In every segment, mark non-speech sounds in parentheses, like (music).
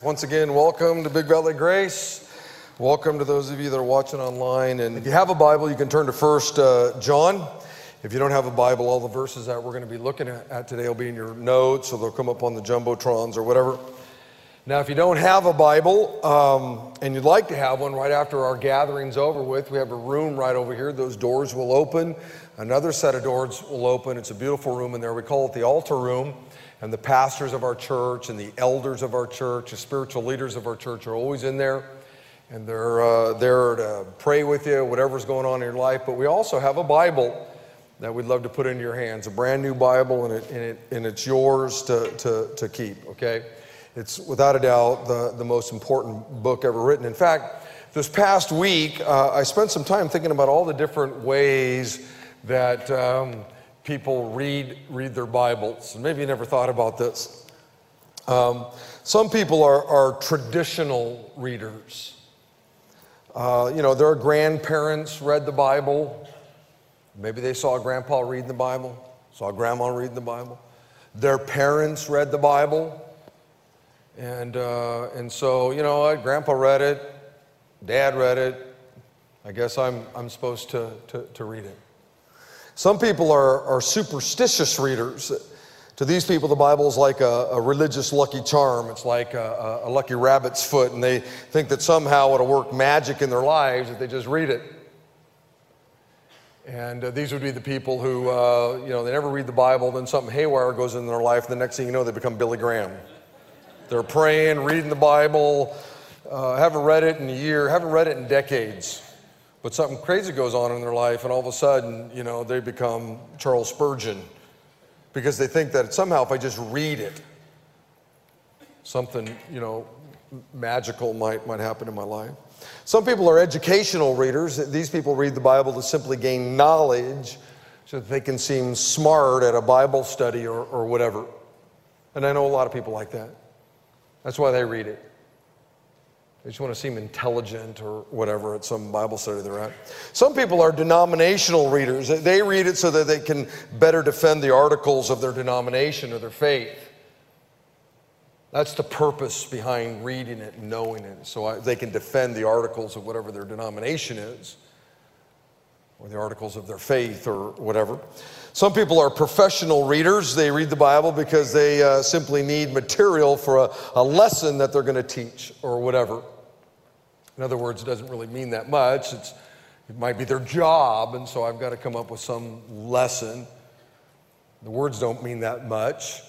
Once again, welcome to Big Valley Grace. Welcome to those of you that are watching online. And if you have a Bible, you can turn to First uh, John. If you don't have a Bible, all the verses that we're going to be looking at, today will be in your notes, or they'll come up on the jumbotrons or whatever. Now, if you don't have a Bible um, and you'd like to have one right after our gathering's over with, we have a room right over here. Those doors will open. Another set of doors will open. It's a beautiful room in there. We call it the altar room. And the pastors of our church and the elders of our church, the spiritual leaders of our church are always in there. And they're uh, there to pray with you, whatever's going on in your life. But we also have a Bible that we'd love to put into your hands, a brand new Bible, and, it, and, it, and it's yours to, to, to keep, okay? It's without a doubt the, the most important book ever written. In fact, this past week, uh, I spent some time thinking about all the different ways that. Um, people read, read their Bibles. And maybe you never thought about this. Um, some people are, are traditional readers. Uh, you know, their grandparents read the Bible. Maybe they saw grandpa reading the Bible, saw grandma reading the Bible. Their parents read the Bible. And, uh, and so, you know grandpa read it, dad read it. I guess I'm, I'm supposed to, to, to read it. Some people are, are superstitious readers. To these people, the Bible is like a, a religious lucky charm. It's like a, a, lucky rabbit's foot, and they think that somehow it'll work magic in their lives if they just read it. And uh, these would be the people who, uh, you know, they never read the Bible, then something haywire goes in their life, and the next thing you know, they become Billy Graham. They're praying, reading the Bible, uh, haven't read it in a year, haven't read it in decades. But something crazy goes on in their life, and all of a sudden, you know, they become Charles Spurgeon because they think that somehow if I just read it, something, you know, magical might, might happen in my life. Some people are educational readers. These people read the Bible to simply gain knowledge so that they can seem smart at a Bible study or, or whatever. And I know a lot of people like that. That's why they read it. They just want to seem intelligent or whatever at some Bible study they're at. Some people are denominational readers. They read it so that they can better defend the articles of their denomination or their faith. That's the purpose behind reading it and knowing it, so they can defend the articles of whatever their denomination is, or the articles of their faith or whatever. Some people are professional readers. They read the Bible because they uh, simply need material for a, a lesson that they're going to teach or whatever. In other words, it doesn't really mean that much. It's, it might be their job, and so I've got to come up with some lesson. The words don't mean that much.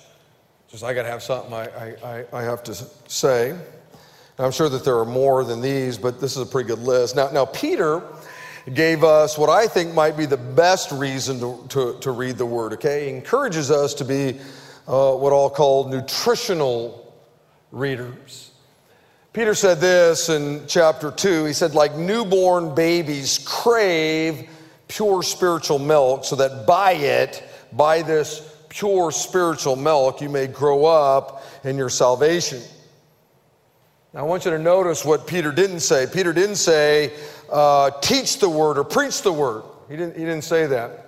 Just I got to have something I, I, I have to say. And I'm sure that there are more than these, but this is a pretty good list. Now, now Peter gave us what I think might be the best reason to, to, to read the Word, okay? He encourages us to be uh, what I'll call nutritional readers. Peter said this in chapter 2. He said, like newborn babies crave pure spiritual milk, so that by it, by this pure spiritual milk, you may grow up in your salvation. Now, I want you to notice what Peter didn't say. Peter didn't say, uh, teach the word or preach the word. He didn't, he didn't say that.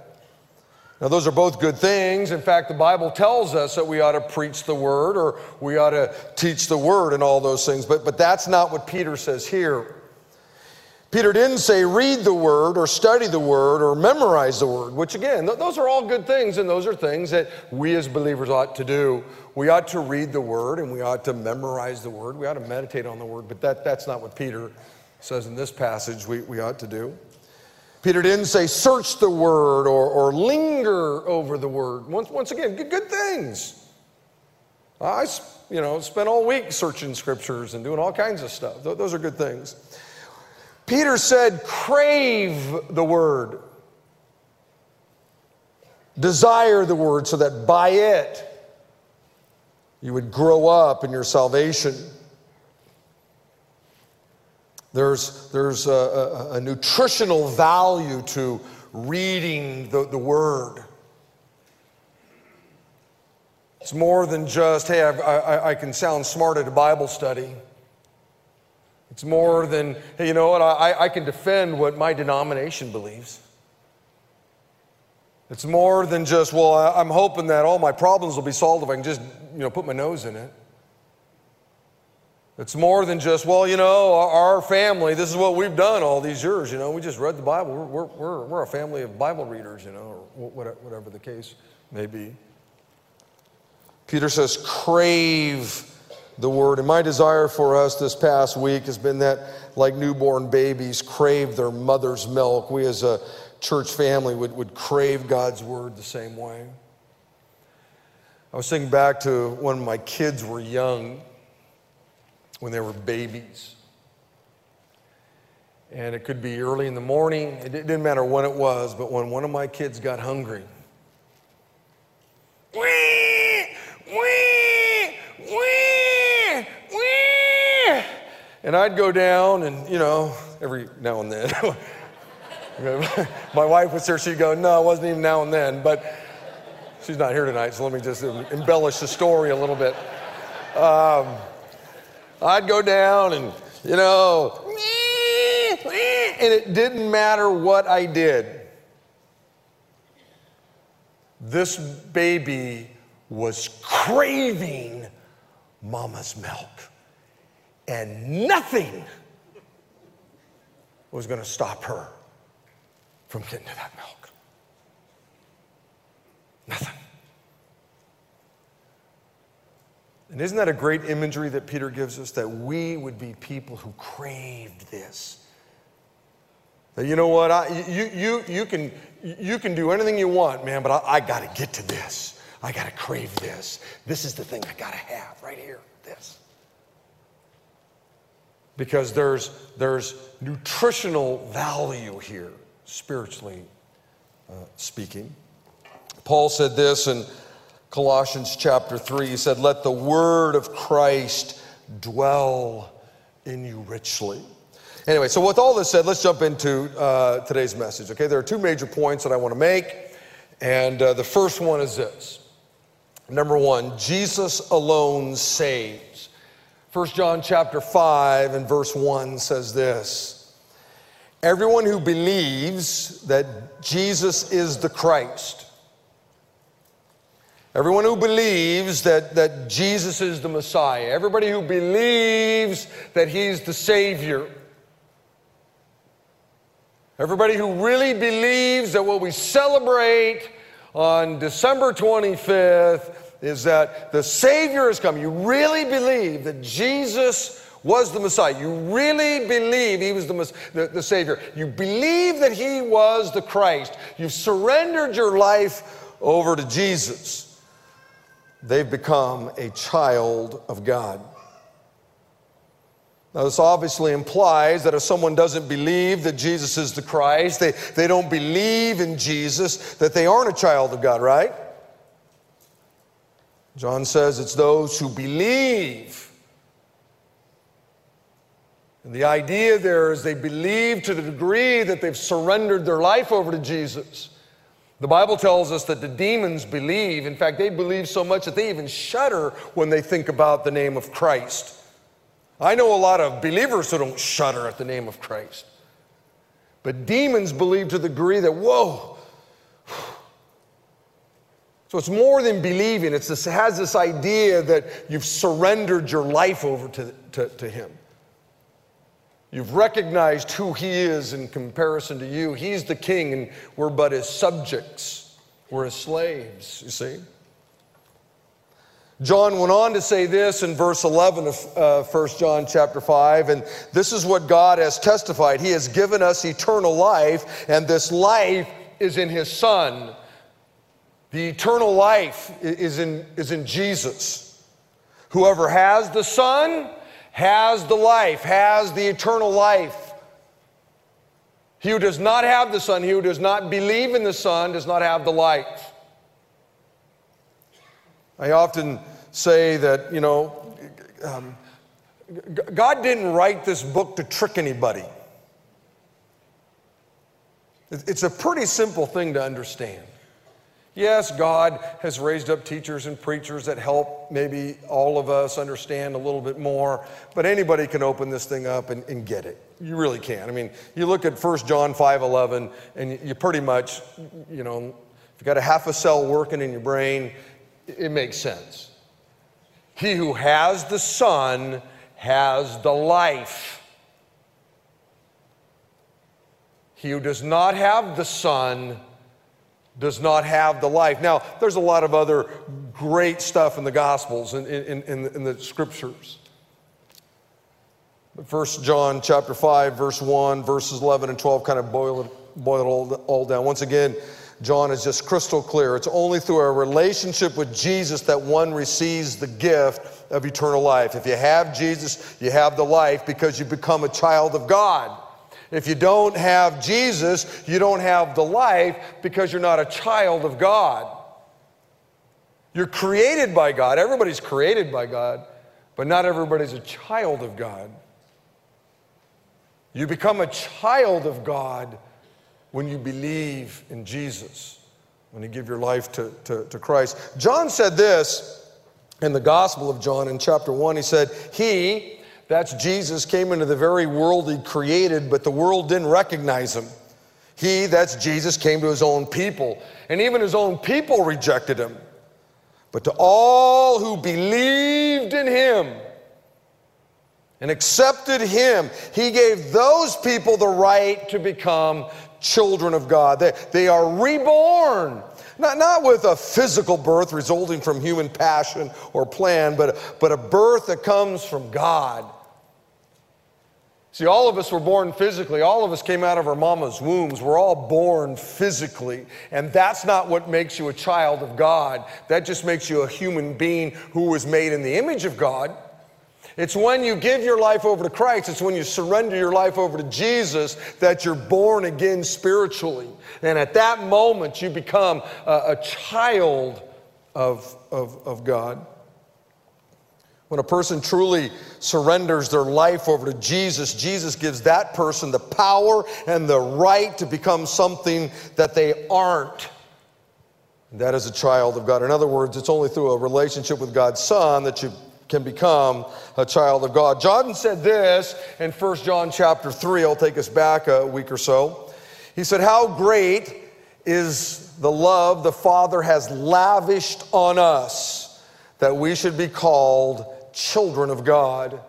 Now, those are both good things. In fact, the Bible tells us that we ought to preach the word or we ought to teach the word and all those things, but, but that's not what Peter says here. Peter didn't say read the word or study the word or memorize the word, which again, th- those are all good things, and those are things that we as believers ought to do. We ought to read the word and we ought to memorize the word. We ought to meditate on the word, but that, that's not what Peter says in this passage we, we ought to do. Peter didn't say search the word or, or linger over the word. Once, once again, good, good things. I you know, spent all week searching scriptures and doing all kinds of stuff. Those are good things. Peter said, crave the word, desire the word so that by it you would grow up in your salvation. There's, there's a, a, a nutritional value to reading the, the Word. It's more than just, hey, I, I, I, can sound smart at a Bible study. It's more than, you know what, I, I can defend what my denomination believes. It's more than just, well, I'm hoping that all my problems will be solved if I can just, you know, put my nose in it. It's more than just, well, you know, our family, this is what we've done all these years. You know, we just read the Bible. We're, we're, we're a family of Bible readers, you know, or whatever the case may be. Peter says, crave the word. And my desire for us this past week has been that, like newborn babies, crave their mother's milk. We as a church family would, would crave God's word the same way. I was thinking back to when my kids were young, when they were babies. And it could be early in the morning, it didn't matter when it was, but when one of my kids got hungry, wee, wee, wee. And I'd go down and, you know, every now and then. (laughs) My wife was there, she'd go, No, it wasn't even now and then. But she's not here tonight, so let me just embellish the story a little bit. Um, I'd go down and, you know, (laughs) and it didn't matter what I did. This baby was craving mama's milk, and nothing was going to stop her from getting to that milk. Nothing. And isn't that a great imagery that Peter gives us? That we would be people who craved this. That you know what, I, you, you, you, can, you can do anything you want, man, but I, I got to get to this. I got to crave this. This is the thing I got to have right here, this. Because there's, there's nutritional value here spiritually uh, speaking. Paul said this in Colossians chapter 3. He said, Let the word of Christ dwell in you richly. Anyway, so with all this said, let's jump into uh, today's message. Okay, there are two major points that I want to make. And uh, the first one is this Number one, Jesus alone saves. 1 John chapter 5 and verse 1 says this. Everyone who believes that Jesus is the Christ, everyone who believes that, that Jesus is the Messiah, everybody who believes that He's the Savior, everybody who really believes that what we celebrate on December 25th is that the Savior has come. You really believe that Jesus was the Messiah. You really believe he was the, the, the, Savior. You believe that he was the Christ. You've surrendered your life over to Jesus. They've become a child of God. Now, this obviously implies that if someone doesn't believe that Jesus is the Christ, they, they don't believe in Jesus, that they aren't a child of God, right? John says it's those who believe and the idea there is they believe to the degree that they've surrendered their life over to Jesus. The Bible tells us that the demons believe. In fact, they believe so much that they even shudder when they think about the name of Christ. I know a lot of believers who don't shudder at the name of Christ. But demons believe to the degree that, whoa. So it's more than believing, it's this, it has this idea that you've surrendered your life over to, to, to Him. You've recognized who he is in comparison to you. He's the king, and we're but his subjects. We're his slaves, you see. John went on to say this in verse 11 of uh, 1 John chapter 5, and this is what God has testified. He has given us eternal life, and this life is in his Son. The eternal life is in, is in Jesus. Whoever has the Son has the life, has the eternal life. He who does not have the Son, he who does not believe in the Son, does not have the life. I often say that, you know, um, God didn't write this book to trick anybody. It's a pretty simple thing to understand. Yes, God has raised up teachers and preachers that help maybe all of us understand a little bit more, but anybody can open this thing up and, and get it. You really can. I mean, you look at 1 John 5 11, and you pretty much, you know, if you've got a half a cell working in your brain, it makes sense. He who has the Son has the life. He who does not have the Son does not have the life. Now, there's a lot of other great stuff in the Gospels and in, in, in, in, the Scriptures. First John chapter 5, verse 1, verses 11 and 12 kind of boil it, boil it all, all down. Once again, John is just crystal clear. It's only through a relationship with Jesus that one receives the gift of eternal life. If you have Jesus, you have the life because you become a child of God. If you don't have Jesus, you don't have the life because you're not a child of God. You're created by God. Everybody's created by God, but not everybody's a child of God. You become a child of God when you believe in Jesus, when you give your life to, to, to Christ. John said this in the Gospel of John in chapter 1. He said, He, that's Jesus, came into the very world he created, but the world didn't recognize him. He, that's Jesus, came to his own people, and even his own people rejected him. But to all who believed in him, and accepted him, he gave those people the right to become children of God. They, they are reborn. Not, not with a physical birth resulting from human passion or plan, but, but a birth that comes from God. See, all of us were born physically. All of us came out of our mama's wombs. We're all born physically. And that's not what makes you a child of God. That just makes you a human being who was made in the image of God. It's when you give your life over to Christ, it's when you surrender your life over to Jesus that you're born again spiritually. And at that moment, you become a, a child of, of, of God. When a person truly surrenders their life over to Jesus, Jesus gives that person the power and the right to become something that they aren't. That is a child of God. In other words, it's only through a relationship with God's Son that you can become a child of God. John said this in 1 John chapter 3. I'll take us back a week or so. He said, How great is the love the Father has lavished on us that we should be called children of God.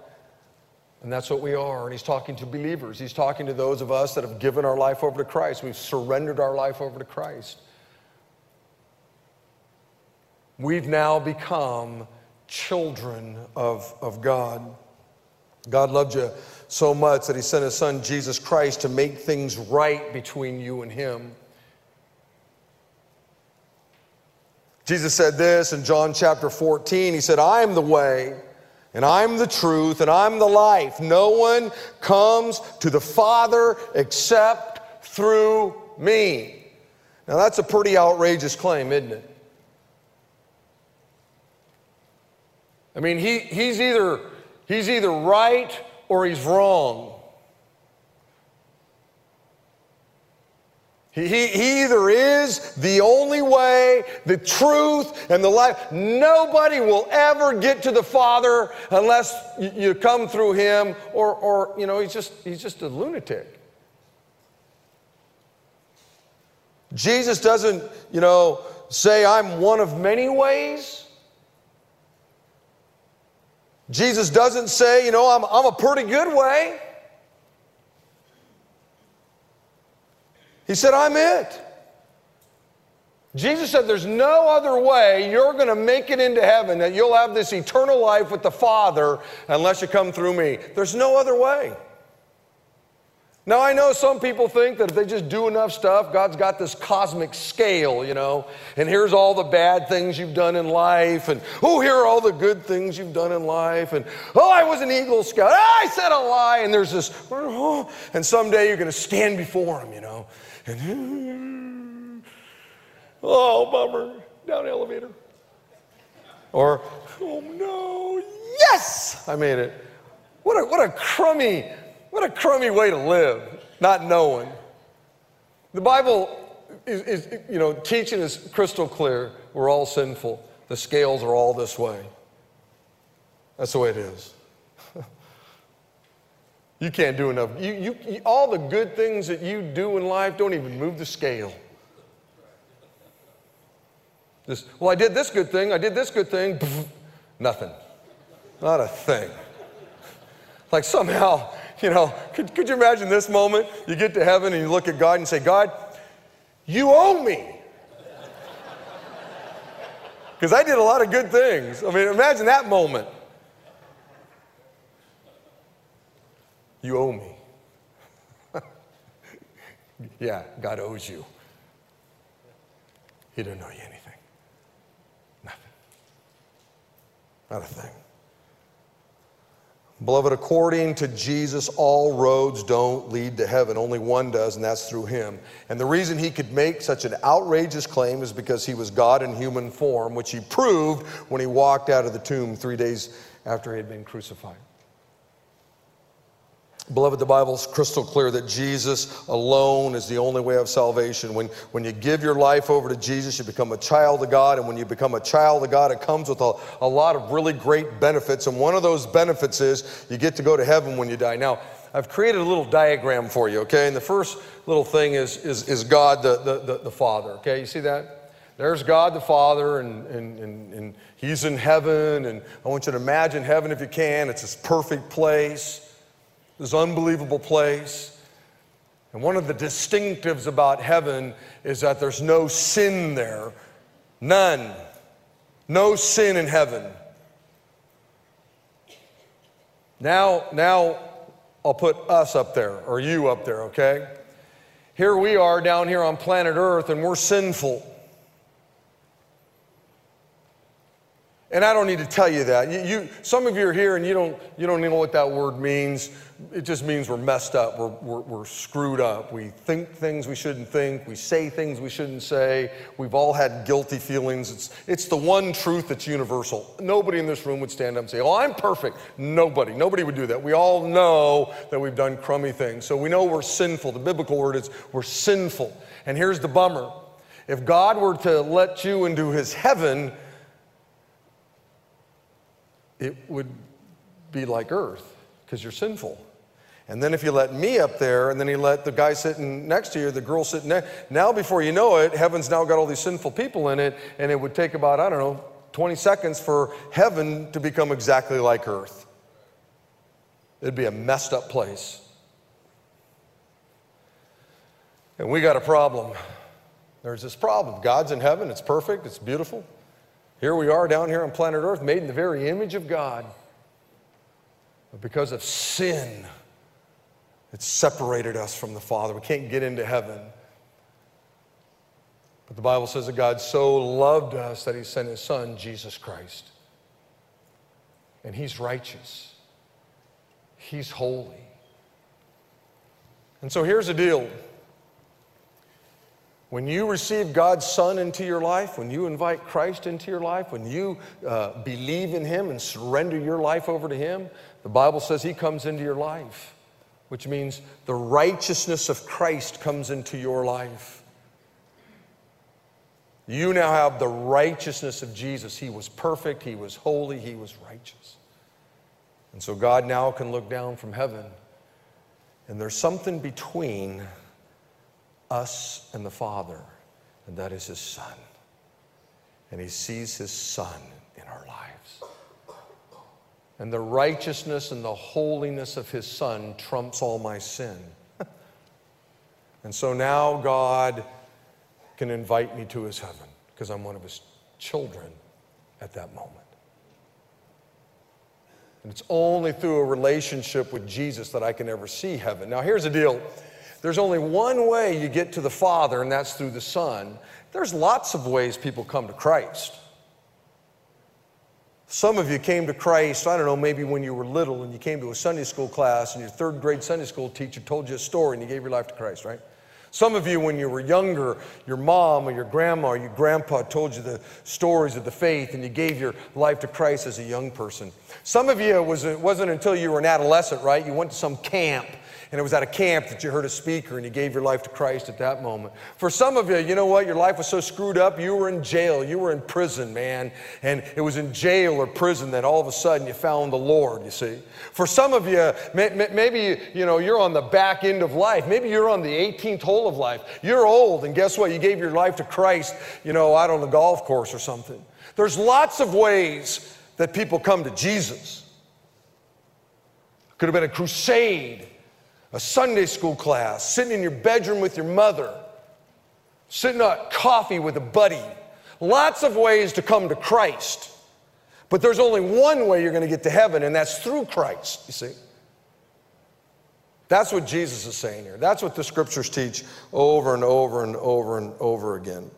And that's what we are. And he's talking to believers. He's talking to those of us that have given our life over to Christ. We've surrendered our life over to Christ. We've now become children of, of God. God loved you so much that He sent His Son, Jesus Christ, to make things right between you and Him. Jesus said this in John chapter 14. He said, I am the way, and I'm the truth, and I'm the life. No one comes to the Father except through me. Now, that's a pretty outrageous claim, isn't it? I mean, he, he's, either, he's either right or he's wrong. He, he, he either is the only way, the truth, and the life. Nobody will ever get to the Father unless you come through him, or, or you know, he's just, he's just a lunatic. Jesus doesn't, you know, say, I'm one of many ways. Jesus doesn't say, you know, I'm, I'm a pretty good way. He said, I'm it. Jesus said, There's no other way you're going to make it into heaven, that you'll have this eternal life with the Father unless you come through me. There's no other way. Now, I know some people think that if they just do enough stuff, God's got this cosmic scale, you know, and here's all the bad things you've done in life, and oh, here are all the good things you've done in life, and oh, I was an Eagle Scout, oh, I said a lie, and there's this, oh, and someday you're going to stand before Him, you know, and hmm, oh, bummer, down elevator. Or, oh no, yes, I made it. What a, what a crummy, what a crummy way to live, not knowing. The Bible is, is, you know, teaching is crystal clear. We're all sinful. The scales are all this way. That's the way it is. You can't do enough. You, you, you, all the good things that you do in life don't even move the scale. Just, well, I did this good thing, I did this good thing, nothing. Not a thing. Like somehow, you know, could, could you imagine this moment? You get to heaven and you look at God and say, God, you owe me. Because I did a lot of good things. I mean, imagine that moment. You owe me. (laughs) yeah, God owes you. He didn't owe you anything. Nothing. Not a thing. Beloved, according to Jesus, all roads don't lead to heaven. Only one does, and that's through him. And the reason he could make such an outrageous claim is because he was God in human form, which he proved when he walked out of the tomb three days after he had been crucified. Beloved, the Bible's crystal clear that Jesus alone is the only way of salvation. When, when you give your life over to Jesus, you become a child of God. And when you become a child of God, it comes with a, a lot of really great benefits. And one of those benefits is you get to go to heaven when you die. Now, I've created a little diagram for you, okay? And the first little thing is, is, is God the, the, the, the Father, okay? You see that? There's God the Father, and, and, and, and He's in heaven. And I want you to imagine heaven if you can. It's this perfect place this unbelievable place. And one of the distinctives about heaven is that there's no sin there. None. No sin in heaven. Now, now I'll put us up there, or you up there, okay? Here we are down here on planet Earth, and we're sinful. And I don't need to tell you that. You, you, some of you are here and you don't, you don't know what that word means. It just means we're messed up, we're, we're, we're screwed up. We think things we shouldn't think, we say things we shouldn't say. We've all had guilty feelings. It's, it's the one truth that's universal. Nobody in this room would stand up and say, Oh, I'm perfect. Nobody. Nobody would do that. We all know that we've done crummy things. So we know we're sinful. The biblical word is we're sinful. And here's the bummer if God were to let you into his heaven, it would be like earth because you're sinful. And then if you let me up there, and then you let the guy sitting next to you, the girl sitting there, now before you know it, heaven's now got all these sinful people in it, and it would take about, I don't know, 20 seconds for heaven to become exactly like earth. It'd be a messed up place. And we got a problem. There's this problem. God's in heaven, it's perfect, it's beautiful. Here we are down here on planet Earth, made in the very image of God. But because of sin, it separated us from the Father. We can't get into heaven. But the Bible says that God so loved us that He sent His Son, Jesus Christ. And He's righteous, He's holy. And so here's the deal. When you receive God's Son into your life, when you invite Christ into your life, when you uh, believe in Him and surrender your life over to Him, the Bible says He comes into your life, which means the righteousness of Christ comes into your life. You now have the righteousness of Jesus. He was perfect, He was holy, He was righteous. And so God now can look down from heaven, and there's something between us and the Father, and that is His Son. And He sees His Son in our lives. And the righteousness and the holiness of His Son trumps all my sin. (laughs) and so now God can invite me to His heaven because I'm one of His children at that moment. And it's only through a relationship with Jesus that I can ever see heaven. Now, here's the deal there's only one way you get to the Father, and that's through the Son. There's lots of ways people come to Christ. Some of you came to Christ, I don't know, maybe when you were little and you came to a Sunday school class and your third grade Sunday school teacher told you a story and you gave your life to Christ, right? Some of you, when you were younger, your mom or your grandma or your grandpa told you the stories of the faith and you gave your life to Christ as a young person. Some of you, it, was, it wasn't until you were an adolescent, right? You went to some camp and it was at a camp that you heard a speaker and you gave your life to Christ at that moment. For some of you, you know what? Your life was so screwed up, you were in jail, you were in prison, man. And it was in jail or prison that all of a sudden you found the Lord, you see. For some of you, maybe you know you're on the back end of life. Maybe you're on the 18th hole of life. You're old, and guess what? You gave your life to Christ, you know, out on the golf course or something. There's lots of ways that people come to Jesus Could have been a crusade, a Sunday school class, sitting in your bedroom with your mother, sitting at coffee with a buddy. Lots of ways to come to Christ. But there's only one way you're going to get to heaven, and that's through Christ, you see. That's what Jesus is saying here. That's what the scriptures teach over and over and over and over again.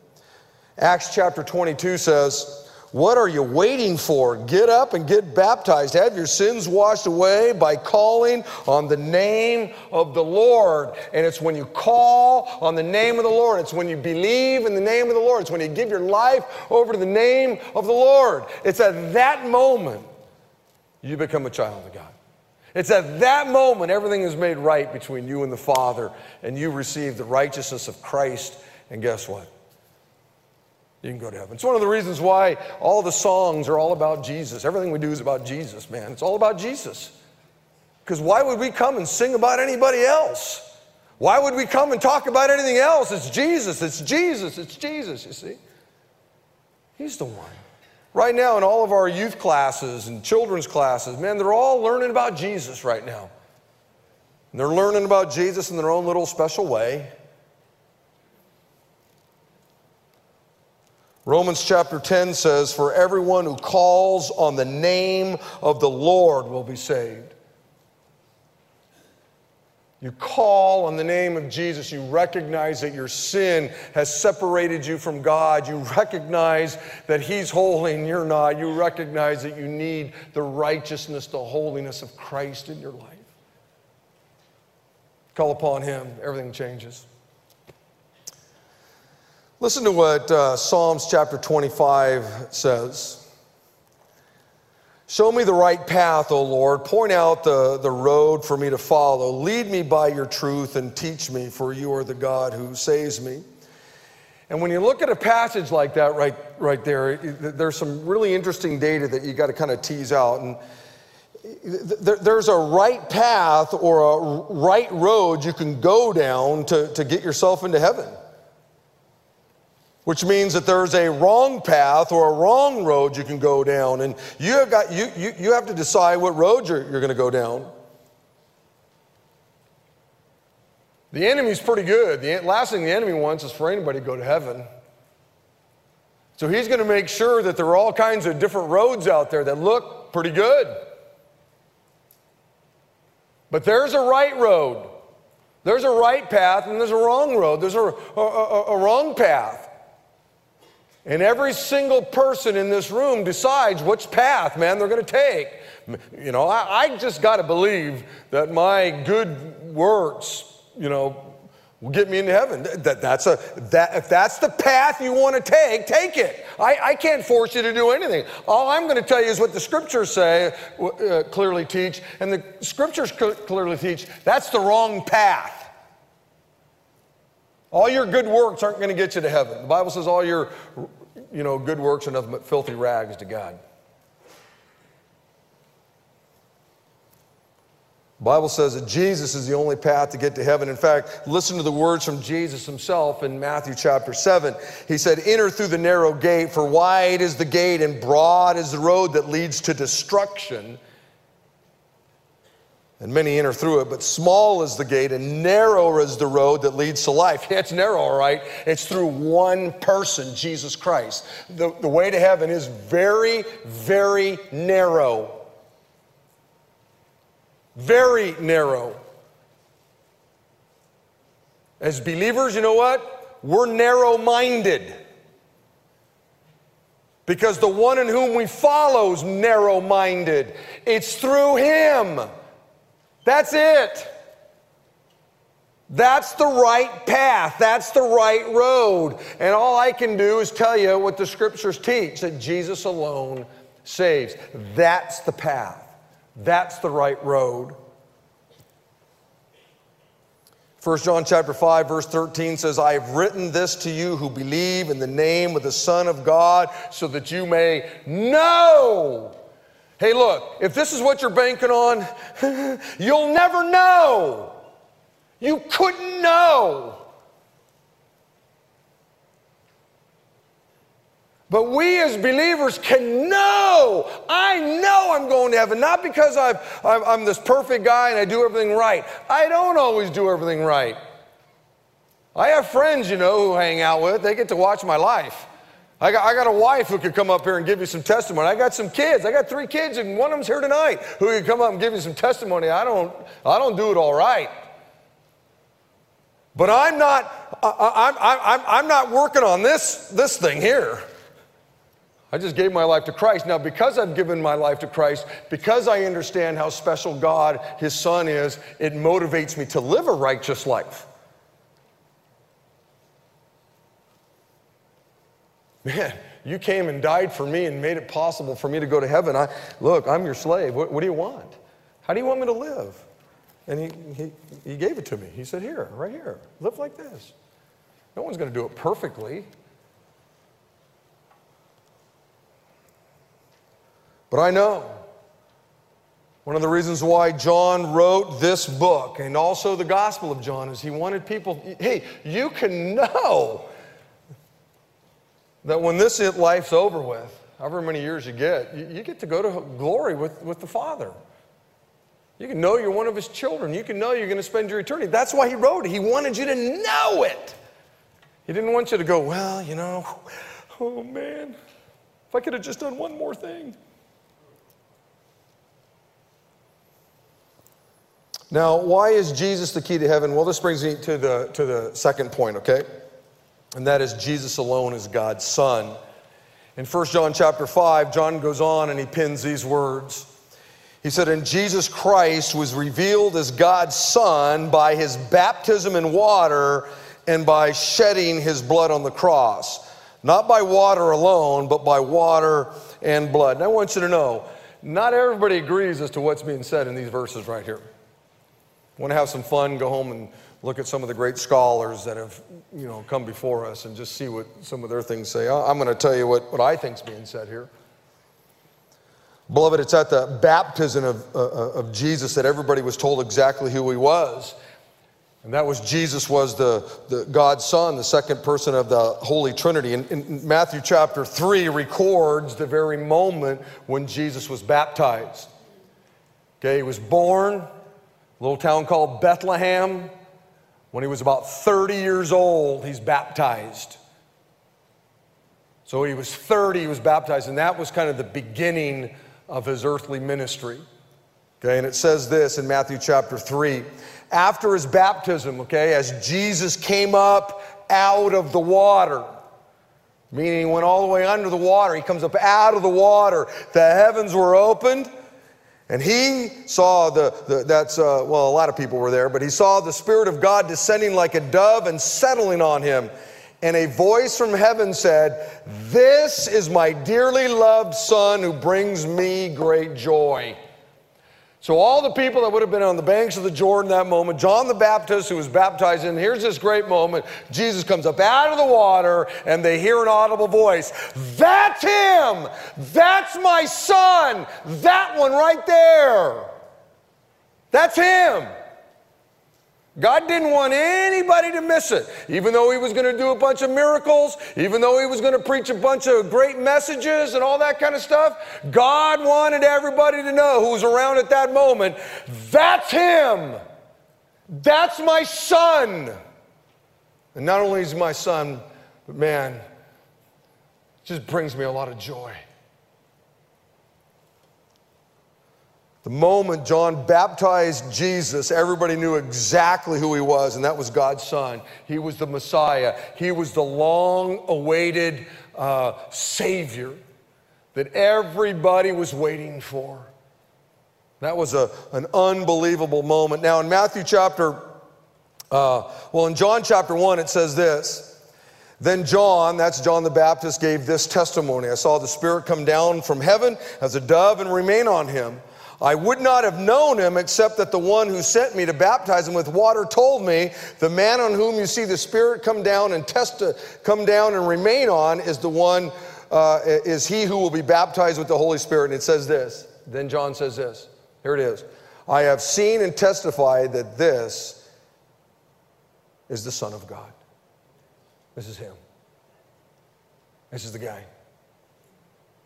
Acts chapter 22 says, what are you waiting for? Get up and get baptized. Have your sins washed away by calling on the name of the Lord. And it's when you call on the name of the Lord, it's when you believe in the name of the Lord, it's when you give your life over to the name of the Lord. It's at that moment you become a child of God. It's at that moment everything is made right between you and the Father, and you receive the righteousness of Christ. And guess what? You can go to heaven. It's one of the reasons why all the songs are all about Jesus. Everything we do is about Jesus, man. It's all about Jesus. Because why would we come and sing about anybody else? Why would we come and talk about anything else? It's Jesus, it's Jesus, it's Jesus, you see. He's the one. Right now, in all of our youth classes and children's classes, man, they're all learning about Jesus right now. And they're learning about Jesus in their own little special way. Romans chapter 10 says, For everyone who calls on the name of the Lord will be saved. You call on the name of Jesus. You recognize that your sin has separated you from God. You recognize that He's holy and you're not. You recognize that you need the righteousness, the holiness of Christ in your life. Call upon Him, everything changes. Listen to what uh, Psalms chapter 25 says. Show me the right path, O Lord. Point out the, the road for me to follow. Lead me by your truth and teach me, for you are the God who saves me. And when you look at a passage like that right, right there, there's some really interesting data that you got to kind of tease out. And there's a right path or a right road you can go down to, to get yourself into heaven which means that there's a wrong path or a wrong road you can go down. And you have, got, you, you, you have to decide what road you're, you're going to go down. The enemy's pretty good. The last thing the enemy wants is for anybody to go to heaven. So he's going to make sure that there are all kinds of different roads out there that look pretty good. But there's a right road. There's a right path and there's a wrong road. There's a, a, a, a wrong path. And every single person in this room decides which path, man, they're going to take. You know, I, I just got to believe that my good works, you know, will get me into heaven. That, that's a, that, if that's the path you want to take, take it. I, I can't force you to do anything. All I'm going to tell you is what the scriptures say, uh, clearly teach, and the scriptures clearly teach that's the wrong path. All your good works aren't going to get you to heaven. The Bible says all your you know, good works are nothing but filthy rags to God. The Bible says that Jesus is the only path to get to heaven. In fact, listen to the words from Jesus himself in Matthew chapter 7. He said, Enter through the narrow gate, for wide is the gate and broad is the road that leads to destruction and many enter through it, but small is the gate and narrow is the road that leads to life. (laughs) Yeah, it's narrow, all right. It's through one person, Jesus Christ. The, the way to heaven is very, very narrow. Very narrow. As believers, you know what? We're narrow minded. Because the one in whom we follow is narrow minded. It's through him. That's it. That's the right path. That's the right road. And all I can do is tell you what the scriptures teach that Jesus alone saves. That's the path. That's the right road. 1 John chapter 5 verse 13 says, I have written this to you who believe in the name of the Son of God so that you may know Hey, look, if this is what you're banking on, (laughs) you'll never know. You couldn't know. But we as believers can know, I know I'm going to heaven, not because i am this perfect guy and I do everything right. I don't always do everything right. I have friends, you know, who hang out with, they get to watch my life. I got, I got a wife who could come up here and give you some testimony. I got some kids. I got three kids, and one of them's here tonight who could come up and give you some testimony. I don't, I don't do it all right. But I'm not, I, I'm not working on this, this thing here. I just gave my life to Christ. Now, because I've given my life to Christ, because I understand how special God, His Son, is, it motivates me to live a righteous life. Man, you came and died for me and made it possible for me to go to heaven. I, look, I'm your slave. What, what do you want? How do you want me to live? And he, he, he gave it to me. He said, Here, right here, live like this. No one's going to do it perfectly. But I know one of the reasons why John wrote this book and also the Gospel of John is he wanted people, hey, you can know that when this life's over with, however many years you get, you, you get to go to glory with, with the Father. You can know you're one of his children. You can know you're going to spend your eternity. That's why he wrote it. He wanted you to know it. He didn't want you to go, well, you know, oh man, if I could have just done one more thing. Now, why is Jesus the key to heaven? Well, this brings me to the, to the second point, okay? And that is Jesus alone is God's Son. In 1 John chapter 5, John goes on and he pins these words. He said, And Jesus Christ was revealed as God's Son by his baptism in water and by shedding his blood on the cross. Not by water alone, but by water and blood. And I want you to know, not everybody agrees as to what's being said in these verses right here. Want to have some fun, go home and look at some of the great scholars that have you know, come before us and just see what some of their things say. I'm going to tell you what, what I think is being said here. Beloved, it's at the baptism of, uh, uh, of Jesus that everybody was told exactly who he was. And that was Jesus was the, the God's Son, the second person of the Holy Trinity. And, and Matthew chapter 3 records the very moment when Jesus was baptized. Okay, he was born, little town called Bethlehem. When he was about 30 years old, he's baptized. So he was 30, he was baptized, and that was kind of the beginning of his earthly ministry. Okay, and it says this in Matthew chapter 3. After his baptism, okay, as Jesus came up out of the water, meaning he went all the way under the water, he comes up out of the water, the heavens were opened and he saw the, the that's, uh, well, a lot of people were there, but he saw the Spirit of God descending like a dove and settling on him. And a voice from heaven said, This is my dearly loved Son who brings me great joy. So, all the people that would have been on the banks of the Jordan that moment, John the Baptist, who was baptized in, here's this great moment. Jesus comes up out of the water and they hear an audible voice That's him! That's my son! That one right there! That's him! God didn't want anybody to miss it. Even though he was going to do a bunch of miracles, even though he was going to preach a bunch of great messages and all that kind of stuff, God wanted everybody to know who was around at that moment that's him. That's my son. And not only is my son, but man, it just brings me a lot of joy. The moment John baptized Jesus, everybody knew exactly who he was, and that was God's Son. He was the Messiah, he was the long awaited uh, Savior that everybody was waiting for. That was a, an unbelievable moment. Now, in Matthew chapter, uh, well, in John chapter 1, it says this. Then John, that's John the Baptist, gave this testimony I saw the Spirit come down from heaven as a dove and remain on him. I would not have known him except that the one who sent me to baptize him with water told me, The man on whom you see the Spirit come down and test, come down and remain on is the one, uh, is he who will be baptized with the Holy Spirit. And it says this. Then John says this. Here it is. I have seen and testified that this is the Son of God. This is him. This is the guy.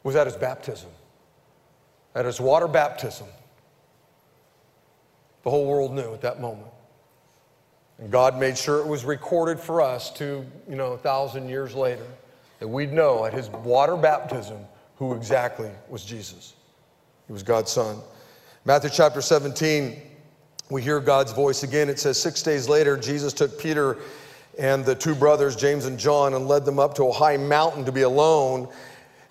was at his baptism, at his water baptism. The whole world knew at that moment. And God made sure it was recorded for us to, you know, a thousand years later, that we'd know at his water baptism who exactly was Jesus. He was God's son. Matthew chapter 17, we hear God's voice again. It says, Six days later, Jesus took Peter and the two brothers, James and John, and led them up to a high mountain to be alone.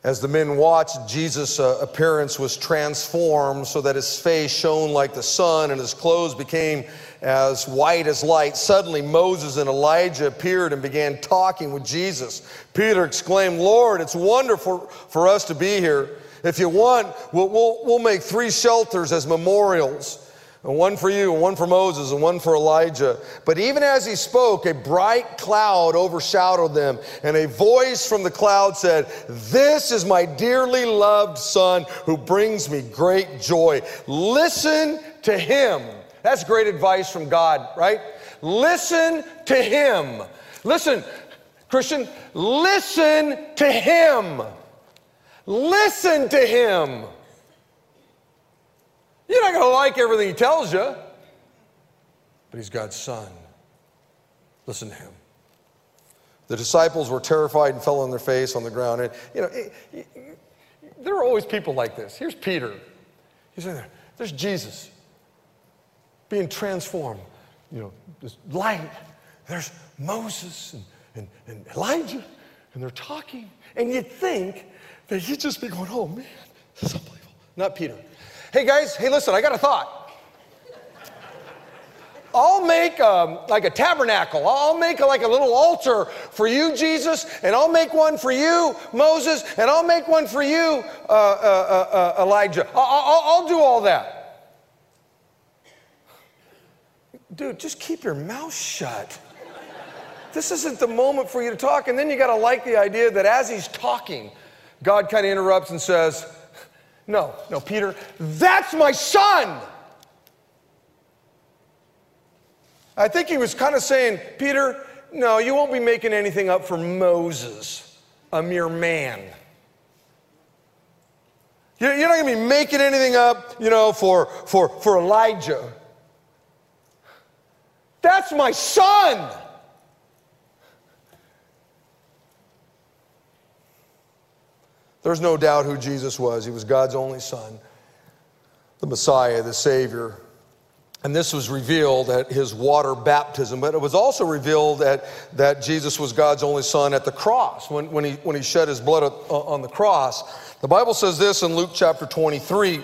As the men watched, Jesus' uh, appearance was transformed so that his face shone like the sun and his clothes became as white as light. Suddenly, Moses and Elijah appeared and began talking with Jesus. Peter exclaimed, Lord, it's wonderful for us to be here. If you want, we'll, we'll, we'll make three shelters as memorials one for you, and one for Moses, and one for Elijah. But even as he spoke, a bright cloud overshadowed them, and a voice from the cloud said, This is my dearly loved son who brings me great joy. Listen to him. That's great advice from God, right? Listen to him. Listen, Christian, listen to him. Listen to him. You're not going to like everything he tells you, but he's God's son. Listen to him. The disciples were terrified and fell on their face on the ground. And, you know, it, it, there are always people like this. Here's Peter. He's in there. There's Jesus being transformed. You know, this light. There's Moses and, and, and Elijah, and they're talking. And you'd think that he'd just be going, oh man, this is unbelievable. Not Peter. Hey guys, hey listen, I got a thought. I'll make um, like a tabernacle. I'll make a, like a little altar for you, Jesus, and I'll make one for you, Moses, and I'll make one for you, uh, uh, uh, uh Elijah. I'll, I'll, I'll do all that. Dude, just keep your mouth shut. This isn't the moment for you to talk. And then you got to like the idea that as he's talking, God kind of interrupts and says, no, no, Peter, that's my son. I think he was kind of saying, Peter, no, you won't be making anything up for Moses, a mere man. You're not going to be making anything up, you know, for, for, for Elijah. That's my son. There's no doubt who Jesus was. He was God's only Son, the Messiah, the Savior. And this was revealed at his water baptism, but it was also revealed that, that Jesus was God's only Son at the cross, when, when, he, when he shed his blood on the cross. The Bible says this in Luke chapter 23.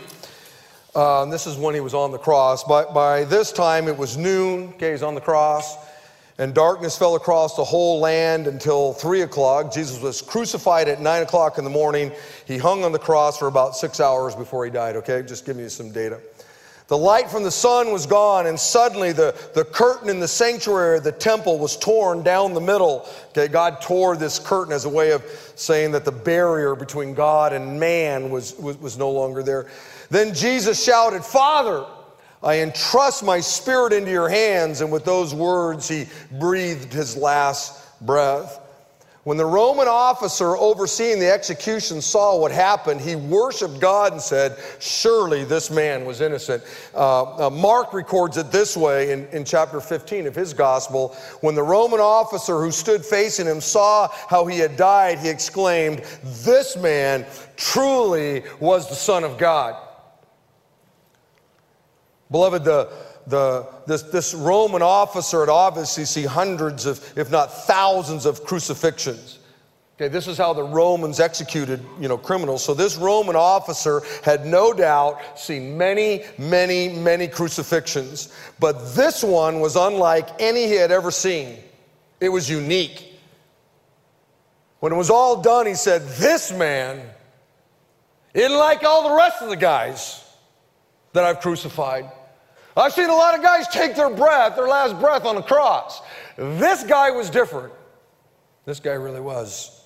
Uh, this is when he was on the cross. By, by this time, it was noon. Okay, he's on the cross and darkness fell across the whole land until three o'clock. Jesus was crucified at nine o'clock in the morning. He hung on the cross for about six hours before he died, okay? Just give you some data. The light from the sun was gone, and suddenly the, the curtain in the sanctuary of the temple was torn down the middle. Okay, God tore this curtain as a way of saying that the barrier between God and man was, was, was no longer there. Then Jesus shouted, Father, I entrust my spirit into your hands. And with those words, he breathed his last breath. When the Roman officer overseeing the execution saw what happened, he worshiped God and said, Surely this man was innocent. Uh, uh, Mark records it this way in, in chapter 15 of his gospel. When the Roman officer who stood facing him saw how he had died, he exclaimed, This man truly was the Son of God. Beloved, the, the, this, this Roman officer had obviously seen hundreds of, if not thousands of crucifixions. Okay, this is how the Romans executed, you know, criminals. So this Roman officer had no doubt seen many, many, many crucifixions. But this one was unlike any he had ever seen. It was unique. When it was all done, he said, This man isn't like all the rest of the guys that I've crucified. I've seen a lot of guys take their breath, their last breath on a cross. This guy was different. This guy really was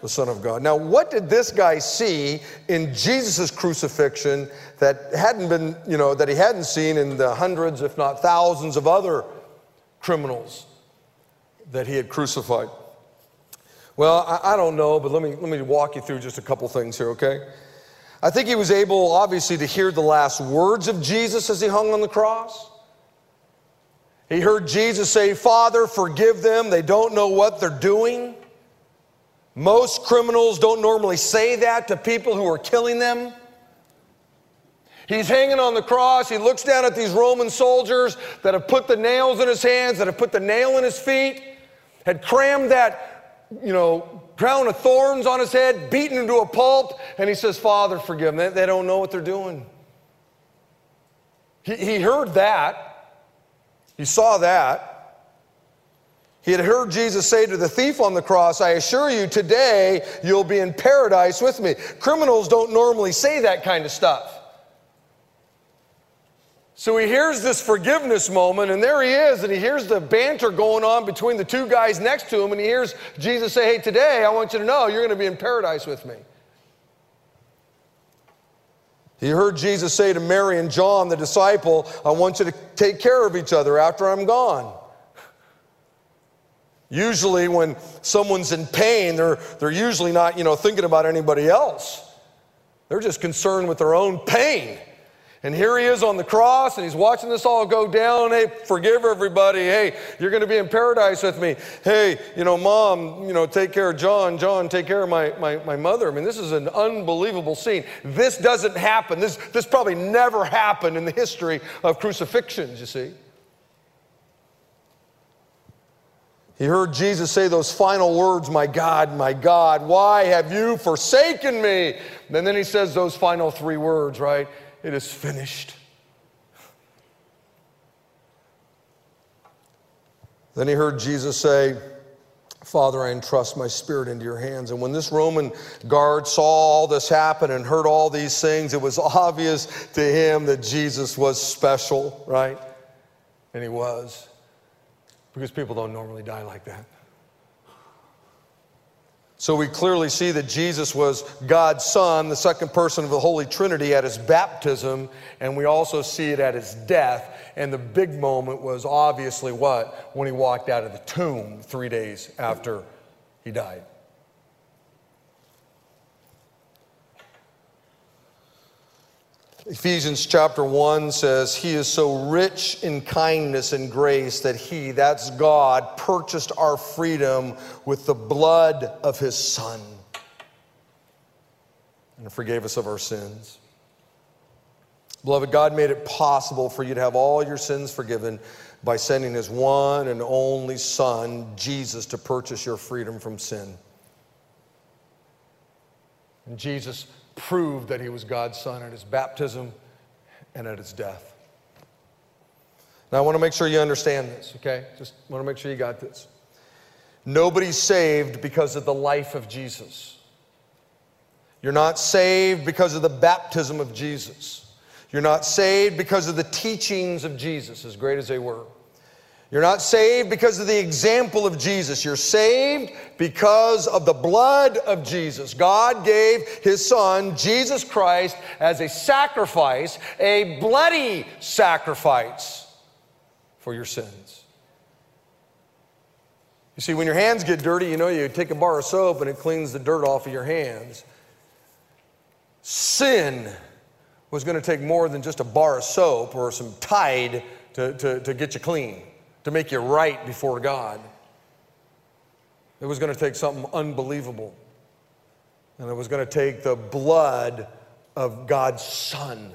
the Son of God. Now, what did this guy see in Jesus' crucifixion that hadn't been, you know, that he hadn't seen in the hundreds, if not thousands, of other criminals that he had crucified? Well, I, I don't know, but let me, let me walk you through just a couple things here, okay? I think he was able, obviously, to hear the last words of Jesus as he hung on the cross. He heard Jesus say, Father, forgive them. They don't know what they're doing. Most criminals don't normally say that to people who are killing them. He's hanging on the cross. He looks down at these Roman soldiers that have put the nails in his hands, that have put the nail in his feet, had crammed that, you know, crown of thorns on his head, beaten into a pulp, and he says, Father, forgive them. They, don't know what they're doing. He, he heard that. He saw that. He had heard Jesus say to the thief on the cross, I assure you, today you'll be in paradise with me. Criminals don't normally say that kind of stuff. So he hears this forgiveness moment, and there he is, and he hears the banter going on between the two guys next to him, and he hears Jesus say, Hey, today I want you to know you're going to be in paradise with me. He heard Jesus say to Mary and John, the disciple, I want you to take care of each other after I'm gone. Usually, when someone's in pain, they're, they're usually not, you know, thinking about anybody else. They're just concerned with their own pain. And here he is on the cross and he's watching this all go down. Hey, forgive everybody. Hey, you're going to be in paradise with me. Hey, you know, mom, you know, take care of John. John, take care of my, my, my mother. I mean, this is an unbelievable scene. This doesn't happen. This, this probably never happened in the history of crucifixions, you see. He heard Jesus say those final words, My God, my God, why have you forsaken me? And then he says those final three words, right? It is finished. Then he heard Jesus say, Father, I entrust my spirit into your hands. And when this Roman guard saw all this happen and heard all these things, it was (laughs) obvious to him that Jesus was special, right? And he was. Because people don't normally die like that. So we clearly see that Jesus was God's Son, the second person of the Holy Trinity at his baptism, and we also see it at his death. And the big moment was obviously what? When he walked out of the tomb three days after he died. Ephesians chapter 1 says, He is so rich in kindness and grace that He, that's God, purchased our freedom with the blood of His Son and forgave us of our sins. Beloved, God made it possible for you to have all your sins forgiven by sending His one and only Son, Jesus, to purchase your freedom from sin. And Jesus proved that he was God's son at his baptism and at his death. Now, I want to make sure you understand this, okay? Just want to make sure you got this. Nobody's saved because of the life of Jesus. You're not saved because of the baptism of Jesus. You're not saved because of the teachings of Jesus, as great as they were. You're not saved because of the example of Jesus. You're saved because of the blood of Jesus. God gave his son, Jesus Christ, as a sacrifice, a bloody sacrifice for your sins. You see, when your hands get dirty, you know, you take a bar of soap and it cleans the dirt off of your hands. Sin was going to take more than just a bar of soap or some Tide to, to, to get you clean to make you right before God. It was going to take something unbelievable. And it was going to take the blood of God's Son,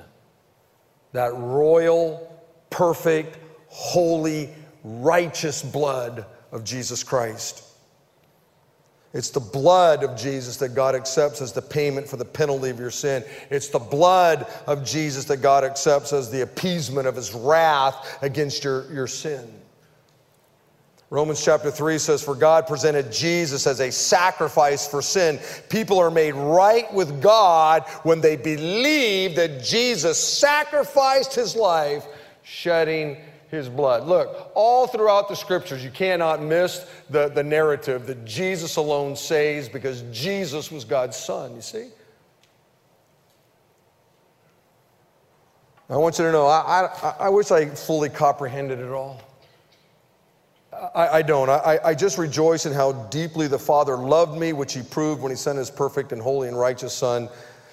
that royal, perfect, holy, righteous blood of Jesus Christ. It's the blood of Jesus that God accepts as the payment for the penalty of your sin. It's the blood of Jesus that God accepts as the appeasement of his wrath against your, your sin. Romans chapter 3 says, For God presented Jesus as a sacrifice for sin. People are made right with God when they believe that Jesus sacrificed his life, shedding his blood. Look, all throughout the scriptures, you cannot miss the, the narrative that Jesus alone saves because Jesus was God's son, you see? I want you to know, I, I, I wish I fully comprehended it all. I, I don't. I, I just rejoice in how deeply the Father loved me, which He proved when He sent His perfect and holy and righteous Son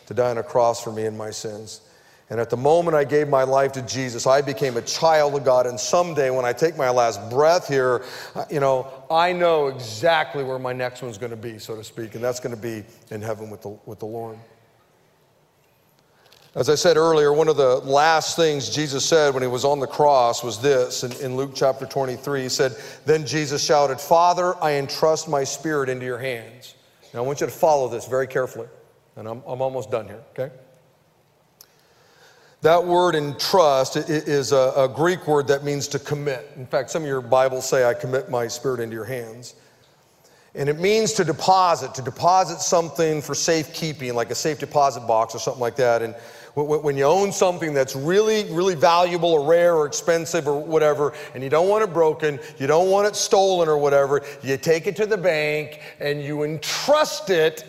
to die on a cross for me and my sins. And at the moment I gave my life to Jesus, I became a child of God. And someday when I take my last breath here, uh, you know, I know exactly where my next one's going to be, so to speak. And that's going to be in heaven with the, with the Lord. As I said earlier, one of the last things Jesus said when he was on the cross was this in, in, Luke chapter 23. He said, Then Jesus shouted, Father, I entrust my spirit into your hands. Now I want you to follow this very carefully, and I'm, I'm almost done here, okay? That word entrust is a, a Greek word that means to commit. In fact, some of your Bibles say, I commit my spirit into your hands. And it means to deposit, to deposit something for safekeeping, like a safe deposit box or something like that. And when you own something that's really, really valuable or rare or expensive or whatever, and you don't want it broken, you don't want it stolen or whatever, you take it to the bank and you entrust it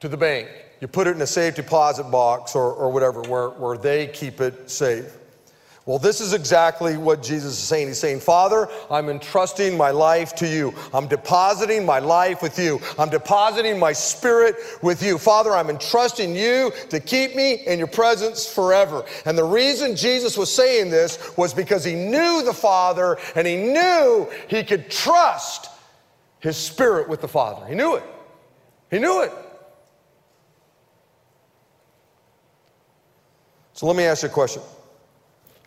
to the bank. You put it in a safe deposit box or, or whatever, where, where they keep it safe. Well, this is exactly what Jesus is saying. He's saying, Father, I'm entrusting my life to you. I'm depositing my life with you. I'm depositing my spirit with you. Father, I'm entrusting you to keep me in your presence forever. And the reason Jesus was saying this was because he knew the Father and he knew he could trust his spirit with the Father. He knew it. He knew it. So let me ask you a question.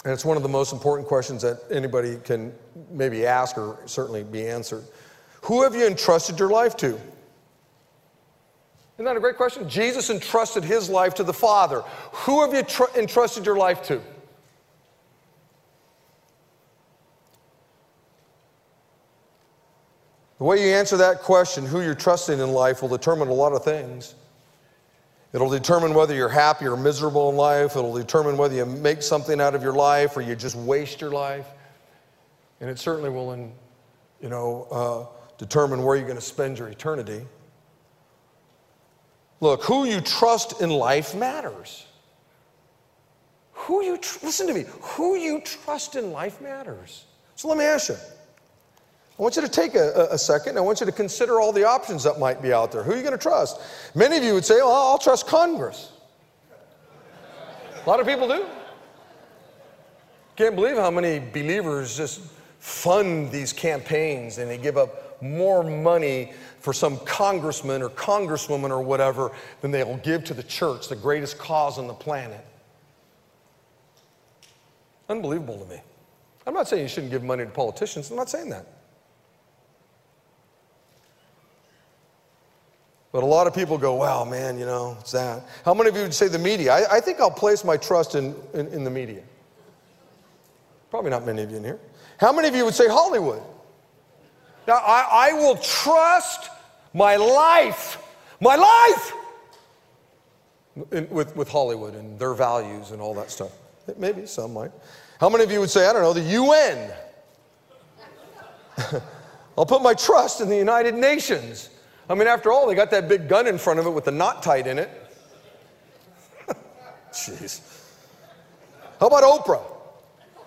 And it's one of the most important questions that anybody can maybe ask or certainly be answered. Who have you entrusted your life to? Isn't that a great question? Jesus entrusted his life to the Father. Who have you tr- entrusted your life to? The way you answer that question, who you're trusting in life, will determine a lot of things. It'll determine whether you're happy or miserable in life. It'll determine whether you make something out of your life or you just waste your life. And it certainly will, you know, uh, determine where you're going to spend your eternity. Look, who you trust in life matters. Who you tr- listen to me. Who you trust in life matters. So let me ask you. I want you to take a, a, second. I want you to consider all the options that might be out there. Who are you going to trust? Many of you would say, well, I'll trust Congress. A lot of people do. Can't believe how many believers just fund these campaigns and they give up more money for some congressman or congresswoman or whatever than they'll give to the church, the greatest cause on the planet. Unbelievable to me. I'm not saying you shouldn't give money to politicians, I'm not saying that. But a lot of people go, wow, man, you know, it's that. How many of you would say the media? I, I think I'll place my trust in, in, in, the media. Probably not many of you in here. How many of you would say Hollywood? Now, I, I will trust my life, my life, in, with, with Hollywood and their values and all that stuff. Maybe some might. How many of you would say, I don't know, the UN? (laughs) I'll put my trust in the United Nations. I mean, after all, they got that big gun in front of it with the knot tied in it. (laughs) Jeez. How about Oprah?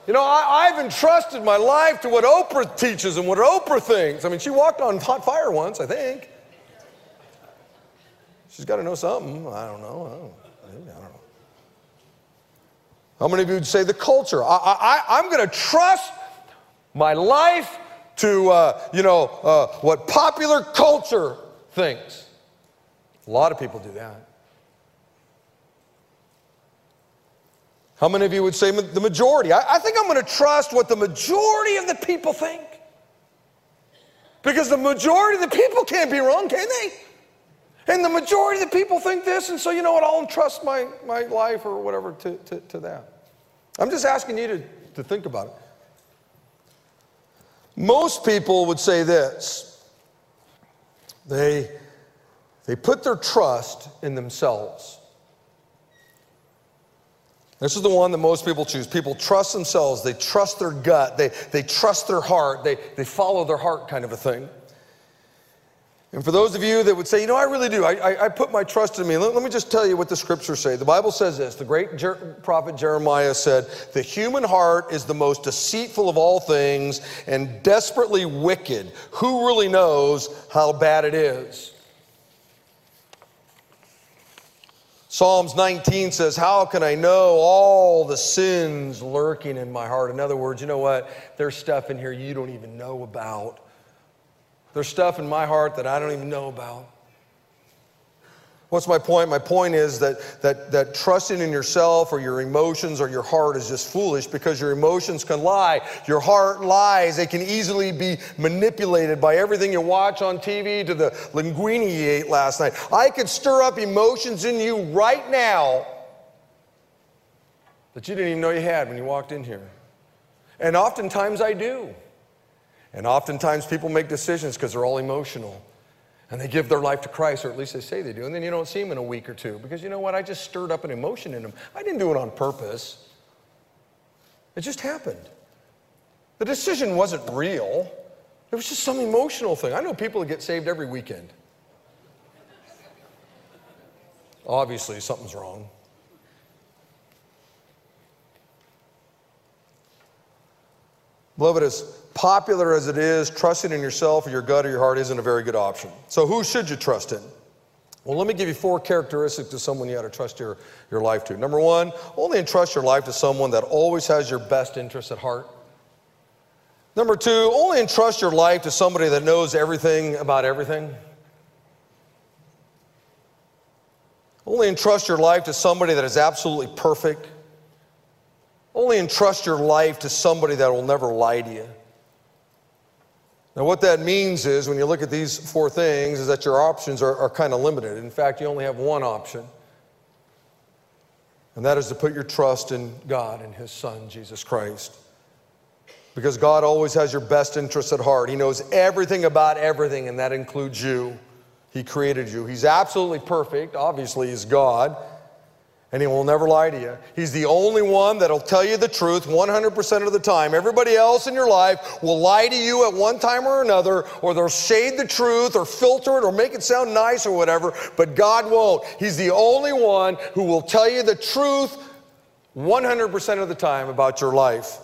You know, I, have entrusted my life to what Oprah teaches and what Oprah thinks. I mean, she walked on hot fire once, I think. She's got to know something. I don't know. I don't, I don't know. How many of you would say the culture? I, I, I'm going to trust my life to, uh, you know, uh, what popular culture things. A lot of people do that. How many of you would say the majority? I, I think I'm going to trust what the majority of the people think. Because the majority of the people can't be wrong, can they? And the majority of the people think this, and so you know what? I'll entrust my, my life or whatever to, to, to that. I'm just asking you to, to think about it. Most people would say this they, they put their trust in themselves. This is the one that most people choose. People trust themselves, they trust their gut, they, they trust their heart, they, they follow their heart, kind of a thing. And for those of you that would say, you know, I really do, I, I, I put my trust in me, let, let, me just tell you what the scriptures say. The Bible says this the great Jer- prophet Jeremiah said, The human heart is the most deceitful of all things and desperately wicked. Who really knows how bad it is? Psalms 19 says, How can I know all the sins lurking in my heart? In other words, you know what? There's stuff in here you don't even know about. There's stuff in my heart that I don't even know about. What's my point? My point is that, that, that trusting in yourself or your emotions or your heart is just foolish because your emotions can lie. Your heart lies. They can easily be manipulated by everything you watch on TV to the linguine you ate last night. I could stir up emotions in you right now that you didn't even know you had when you walked in here. And oftentimes I do. And oftentimes people make decisions because they're all emotional. And they give their life to Christ, or at least they say they do. And then you don't see them in a week or two because you know what? I just stirred up an emotion in them. I didn't do it on purpose, it just happened. The decision wasn't real, it was just some emotional thing. I know people that get saved every weekend. Obviously, something's wrong. Beloved, as popular as it is, trusting in yourself or your gut or your heart isn't a very good option. So, who should you trust in? Well, let me give you four characteristics of someone you ought to trust your, your life to. Number one, only entrust your life to someone that always has your best interests at heart. Number two, only entrust your life to somebody that knows everything about everything. Only entrust your life to somebody that is absolutely perfect. Only entrust your life to somebody that will never lie to you. Now, what that means is when you look at these four things, is that your options are, are kind of limited. In fact, you only have one option, and that is to put your trust in God and His Son, Jesus Christ. Because God always has your best interests at heart. He knows everything about everything, and that includes you. He created you. He's absolutely perfect. Obviously, He's God and he will never lie to you. He's the only one that'll tell you the truth 100% of the time. Everybody else in your life will lie to you at one time or another, or they'll shade the truth or filter it or make it sound nice or whatever, but God won't. He's the only one who will tell you the truth 100% of the time about your life.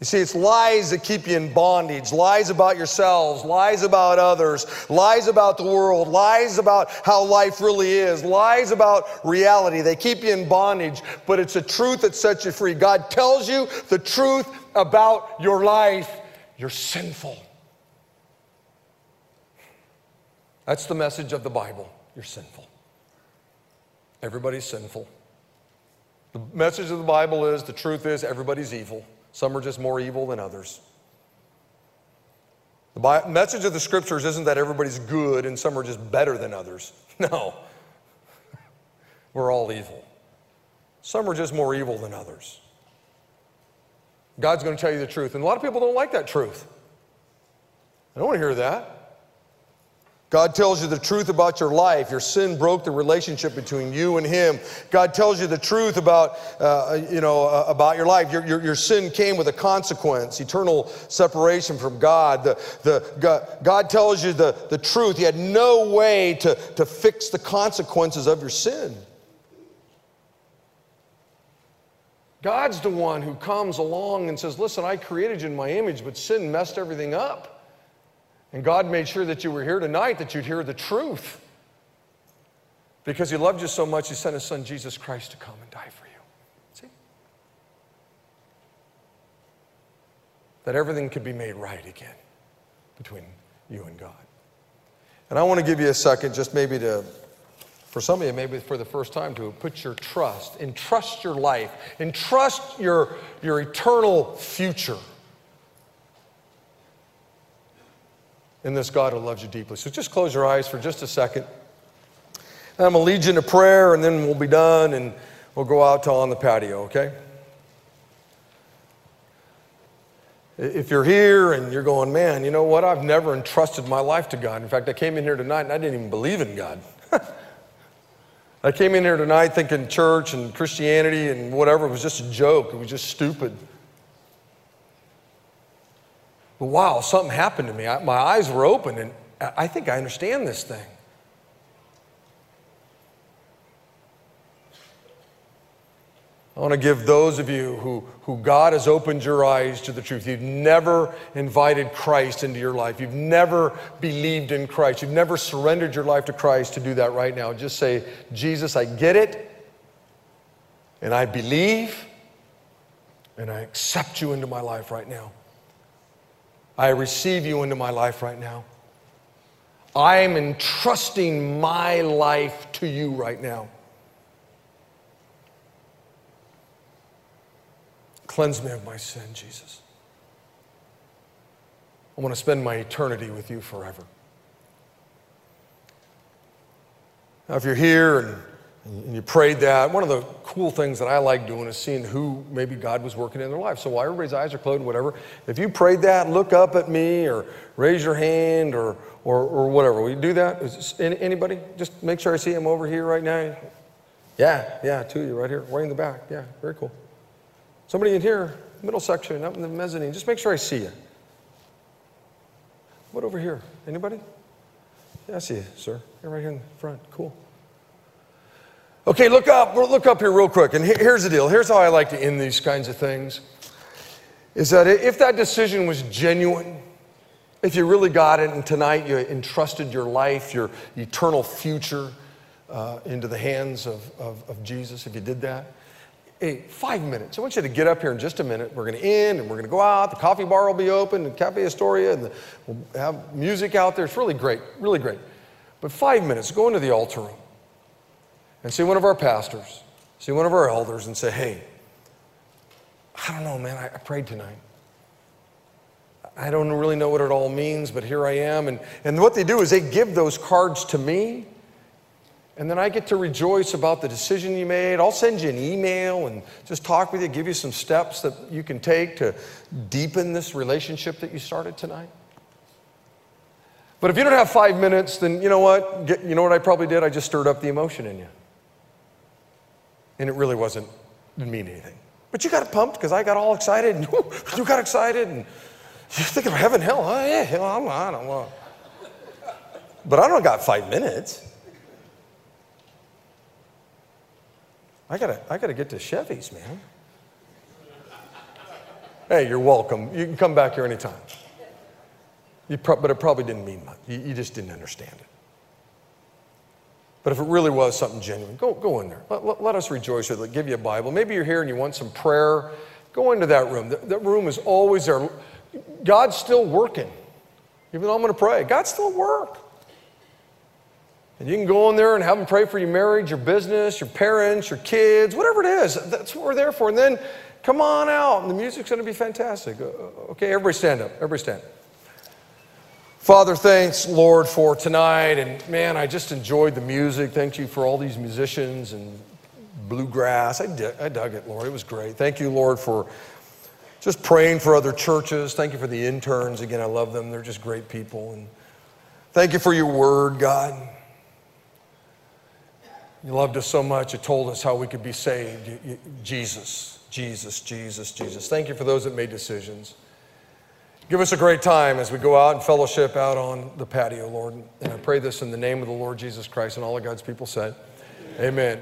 You see, it's lies that keep you in bondage, lies about yourselves, lies about others, lies about the world, lies about how life really is, lies about reality. They keep you in bondage, but it's a truth that sets you free. God tells you the truth about your life. You're sinful. That's the message of the Bible. You're sinful. Everybody's sinful. The message of the Bible is the truth is everybody's evil. Some are just more evil than others. The message of the scriptures isn't that everybody's good and some are just better than others. (laughs) No. (laughs) We're all evil. Some are just more evil than others. God's going to tell you the truth. And a lot of people don't like that truth. I don't want to hear that. God tells you the truth about your life. Your sin broke the relationship between you and Him. God tells you the truth about, uh, you know, uh, about your life. Your, your, your, sin came with a consequence, eternal separation from God. The, the, God, God tells you the, the truth. He had no way to, to fix the consequences of your sin. God's the one who comes along and says, Listen, I created you in my image, but sin messed everything up. And God made sure that you were here tonight, that you'd hear the truth. Because He loved you so much, He sent His Son Jesus Christ to come and die for you. See? That everything could be made right again between you and God. And I want to give you a second, just maybe to, for some of you, maybe for the first time, to put your trust, entrust your life, entrust your, your eternal future in this God who loves you deeply. So just close your eyes for just a second. And I'm going to lead you prayer, and then we'll be done, and we'll go out to on the patio, okay? If you're here and you're going, man, you know what? I've never entrusted my life to God. In fact, I came in here tonight and I didn't even believe in God. (laughs) I came in here tonight thinking church and Christianity and whatever was just a joke. It was just stupid. Wow, something happened to me. I, my eyes were open and I think I understand this thing. I want to give those of you who, who God has opened your eyes to the truth. You've never invited Christ into your life. You've never believed in Christ. You've never surrendered your life to Christ to do that right now. Just say, Jesus, I get it, and I believe, and I accept you into my life right now. I receive you into my life right now. I am entrusting my life to you right now. Cleanse me of my sin, Jesus. I want to spend my eternity with you forever. Now, if you're here and, and you prayed that, one of the cool things that I like doing is seeing who maybe God was working in their life. So while everybody's eyes are closed, and whatever, if you prayed that, look up at me or raise your hand or, or, or whatever. Will you do that? Is anybody? Just make sure I see him over here right now. Yeah, yeah, two of you right here, way in the back. Yeah, very cool. Somebody in here, middle section, up in the mezzanine. Just make sure I see you. What over here? Anybody? Yeah, I see you, sir. You're right here in the front. Cool. Okay, look up. Look up here real quick. And here's the deal. Here's how I like to end these kinds of things. Is that if that decision was genuine, if you really got it, and tonight you entrusted your life, your eternal future, uh, into the hands of, of, of Jesus, if you did that, hey, five minutes. I want you to get up here in just a minute. We're going to end and we're going to go out. The coffee bar will be open, and Cafe Astoria, and the, we'll have music out there. It's really great, really great. But five minutes, go into the altar room and see one of our pastors, see one of our elders, and say, hey, I don't know, man, I, I prayed tonight. I don't really know what it all means, but here I am. And, and what they do is they give those cards to me and then I get to rejoice about the decision you made. I'll send you an email and just talk with you, give you some steps that you can take to deepen this relationship that you started tonight. But if you don't have five minutes, then you know what? Get, you know what I probably did? I just stirred up the emotion in you. And it really wasn't, didn't mean anything. But you got pumped because I got all excited and (laughs) you got excited and you think of heaven, hell, oh, yeah, hell, I'm, I don't know. But I don't got five minutes. I gotta, I gotta get to Chevy's, man. Hey, you're welcome. You can come back here anytime. You pro- but it probably didn't mean much. You, you, just didn't understand it. But if it really was something genuine, go, go in there. Let, let, let us rejoice with it. Give you a Bible. Maybe you're here and you want some prayer. Go into that room. That, that room is always there. God's still working. Even though I'm going to pray, God's still work. And you can go in there and have them pray for your marriage, your business, your parents, your kids, whatever it is. That's what we're there for. And then come on out, and the music's going to be fantastic. Okay, everybody stand up. Everybody stand. Father, thanks, Lord, for tonight. And man, I just enjoyed the music. Thank you for all these musicians and bluegrass. I, I dug it, Lord. It was great. Thank you, Lord, for just praying for other churches. Thank you for the interns. Again, I love them. They're just great people. And thank you for your word, God. You loved us so much, you told us how we could be saved. You, you, Jesus, Jesus, Jesus, Jesus. Thank you for those that made decisions. Give us a great time as we go out and fellowship out on the patio, Lord. And I pray this in the name of the Lord Jesus Christ and all of God's people said, Amen.